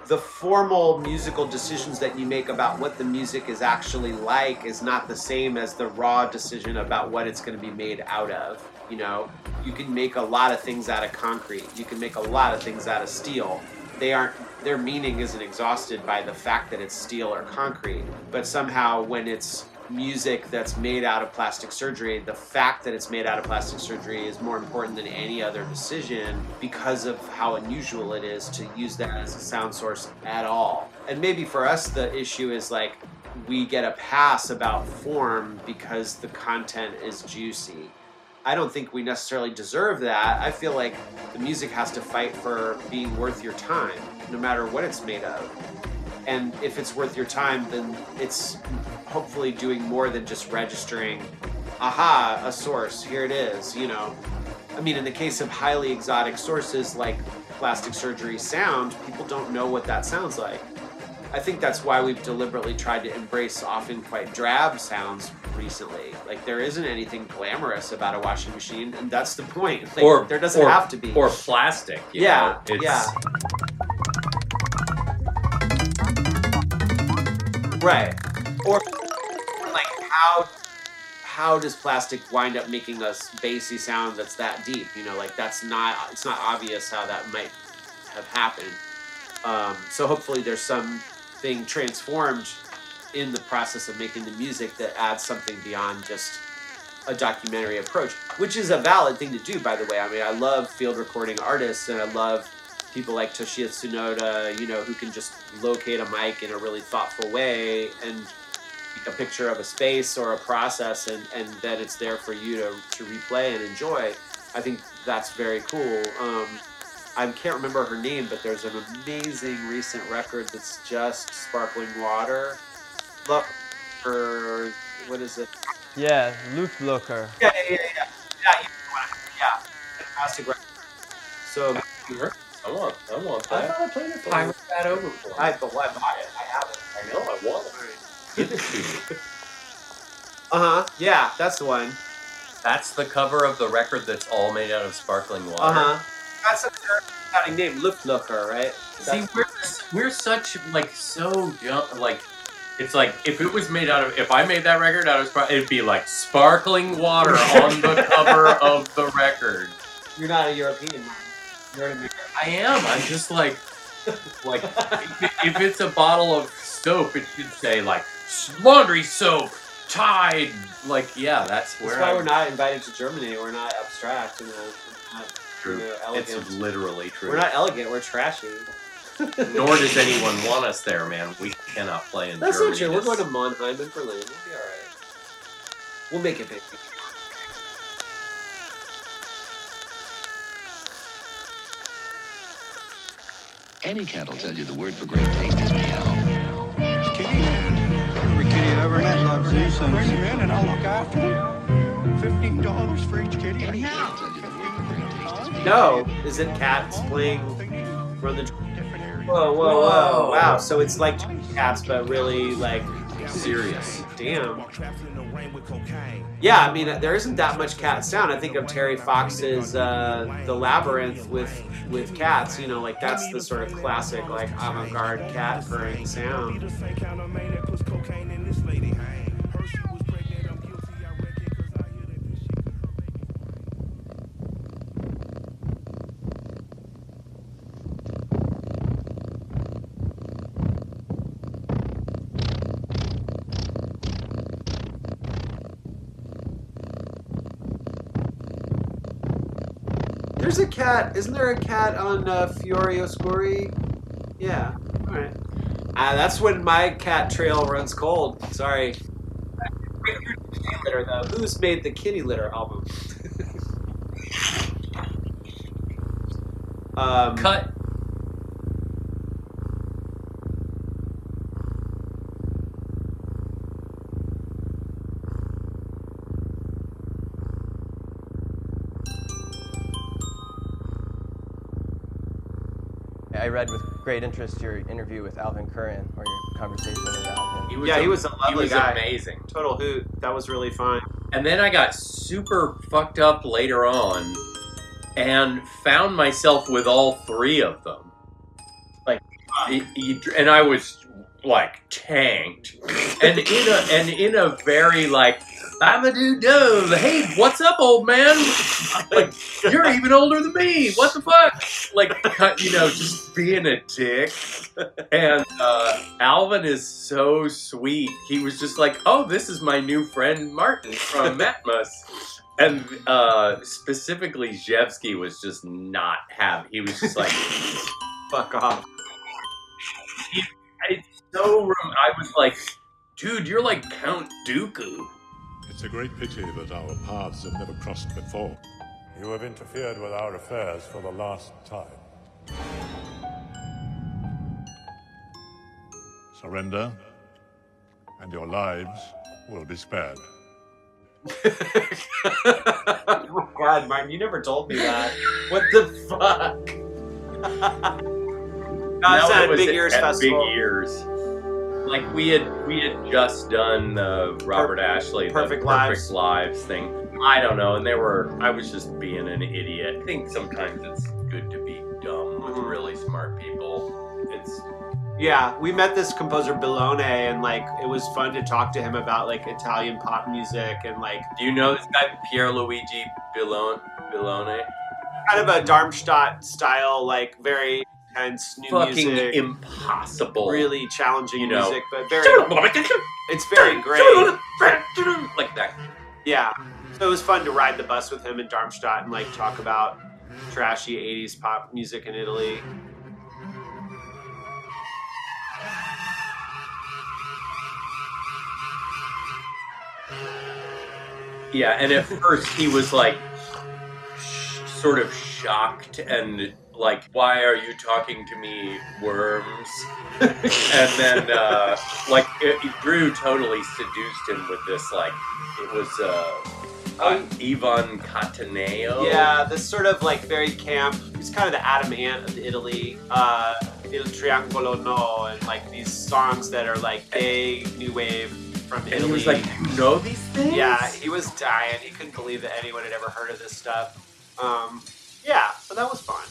the formal musical decisions that you make about what the music is actually like is not the same as the raw decision about what it's going to be made out of. You know, you can make a lot of things out of concrete. You can make a lot of things out of steel. They aren't. Their meaning isn't exhausted by the fact that it's steel or concrete. But somehow, when it's music that's made out of plastic surgery, the fact that it's made out of plastic surgery is more important than any other decision because of how unusual it is to use that as a sound source at all. And maybe for us, the issue is like we get a pass about form because the content is juicy. I don't think we necessarily deserve that. I feel like the music has to fight for being worth your time, no matter what it's made of. And if it's worth your time, then it's hopefully doing more than just registering aha, a source, here it is, you know. I mean, in the case of highly exotic sources like plastic surgery sound, people don't know what that sounds like. I think that's why we've deliberately tried to embrace often quite drab sounds recently. Like there isn't anything glamorous about a washing machine, and that's the point. Like, or there doesn't or- have to be. or plastic. you yeah, know? It's- yeah. Right. Or, like how how does plastic wind up making a bassy sound that's that deep? You know, like that's not it's not obvious how that might have happened. Um, so hopefully there's something transformed in the process of making the music that adds something beyond just a documentary approach, which is a valid thing to do, by the way. I mean, I love field recording artists, and I love people like Toshiya Tsunoda, you know, who can just locate a mic in a really thoughtful way and take a picture of a space or a process, and, and then it's there for you to, to replay and enjoy. I think that's very cool. Um, I can't remember her name, but there's an amazing recent record that's just sparkling water. Look, or what is it? Yeah, Luftblocker. Yeah, yeah, yeah, yeah. Yeah, you know what I- yeah. Fantastic record. So I want, I want I that. thought I played it for you. Pirate that over for me. I but why buy it? I have it. I know, I want it. Give it to me. Uh huh. Yeah, that's the one. That's the cover of the record that's all made out of sparkling water. Uh huh. That's a sounding name, Looker, right? See, we're we're such like so jump like. It's like if it was made out of if I made that record out of spar- it'd be like sparkling water on the cover of the record. You're not a European You're. I am. I'm just like like if, if it's a bottle of soap, it should say like laundry soap, Tide. Like yeah, that's where That's why I'm- we're not invited to Germany. We're not abstract uh, we're not, True. you know, It's literally true. We're not elegant. We're trashy. Nor does anyone want us there, man. We cannot play in That's Germany. not true. We're going to Mannheim and Berlin. We'll be all right. We'll make it big. Any cat will tell you the word for great taste is meow. Every kitty I ever met loves you, so bring him in and I'll look after him. Fifteen dollars for each kitty. Now. No, is it cats playing Run the? Whoa, whoa, whoa! Whoa. Wow, so it's like cats, but really like serious. Damn. Yeah, I mean, there isn't that much cat sound. I think of Terry Fox's uh, "The Labyrinth" with with cats. You know, like that's the sort of classic like avant-garde cat purring sound. Cat. Isn't there a cat on uh, Fiore Oscuri? Yeah. All right. Uh, that's when my cat trail runs cold. Sorry. Kitty litter though. Who's made the kitty litter album? um, Cut. I read with great interest your interview with Alvin Curran, or your conversation with Alvin. He was yeah, a- he was a lovely he was guy. amazing. Total hoot. That was really fun. And then I got super fucked up later on and found myself with all three of them. Like, he- he- and I was like tanked, and in a and in a very like I'm a dude. Hey, what's up, old man? Like, you're even older than me. What the fuck? Like, you know, just being a dick. And uh, Alvin is so sweet. He was just like, "Oh, this is my new friend Martin from Matmos." And uh, specifically, Rzewski was just not happy. He was just like, "Fuck off." It's so. I was like, "Dude, you're like Count Dooku." It's a great pity that our paths have never crossed before. You have interfered with our affairs for the last time. Surrender, and your lives will be spared. oh god, Martin, you never told me that. What the fuck? That's No, at it was Big Ears at Festival. Big Ears. Like we had we had just done the Robert Ashley the Perfect Perfect Lives. Lives thing. I don't know, and they were I was just being an idiot. I think sometimes it's good to be dumb with Mhm. really smart people. It's Yeah, we met this composer Billone, and like it was fun to talk to him about like Italian pop music and like do you know this guy Pierluigi Billone? Billone? kind of a Darmstadt style, like very intense new Fucking music, impossible. really challenging You know. music, but very it's very great. like that. Yeah, so it was fun to ride the bus with him in Darmstadt and like talk about trashy '80s pop music in Italy. Yeah, and at first he was like sh- sort of shocked and like, "Why are you talking to me, worms?" and then uh, like it, Drew totally seduced him with this like it was uh, uh, Ivan Cattaneo. Yeah, this sort of like very camp. He's kind of the Adam Ant of Italy. Uh, Il Triangolo No, and like these songs that are like gay new wave from and Italy. And he was like, "You know these things?" yeah, he was dying. He couldn't believe that anyone had ever heard of this stuff. Um, yeah, so that was fun.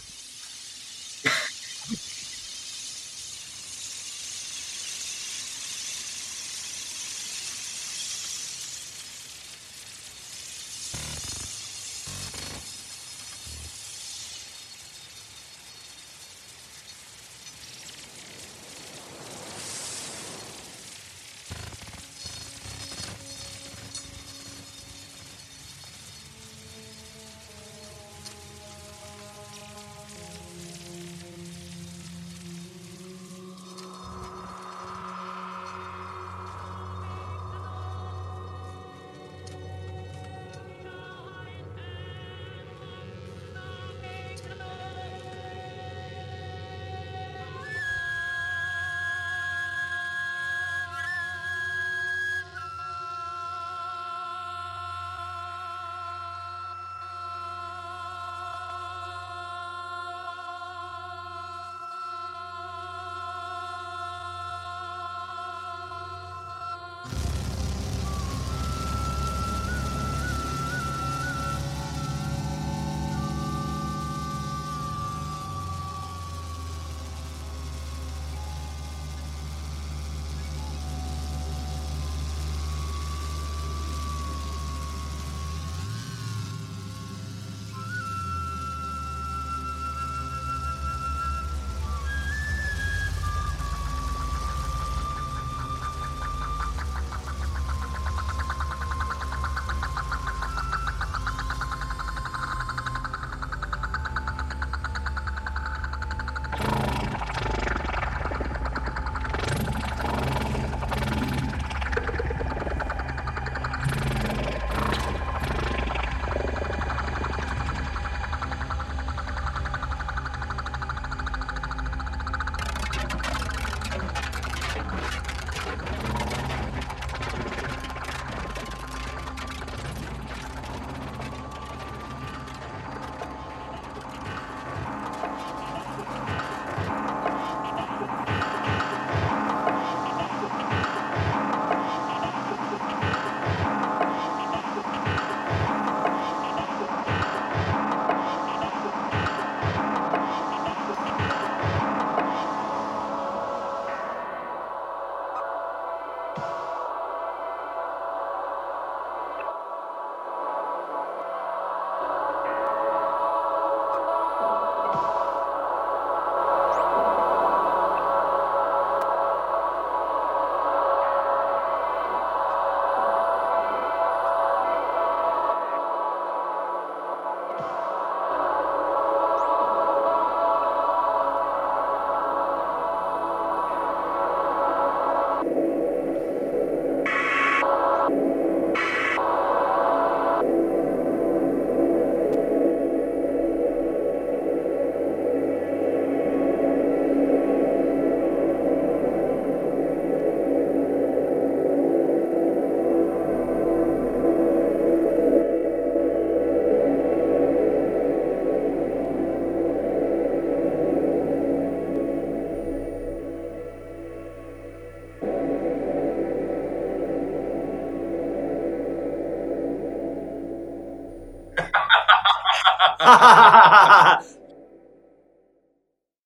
ハハハハ!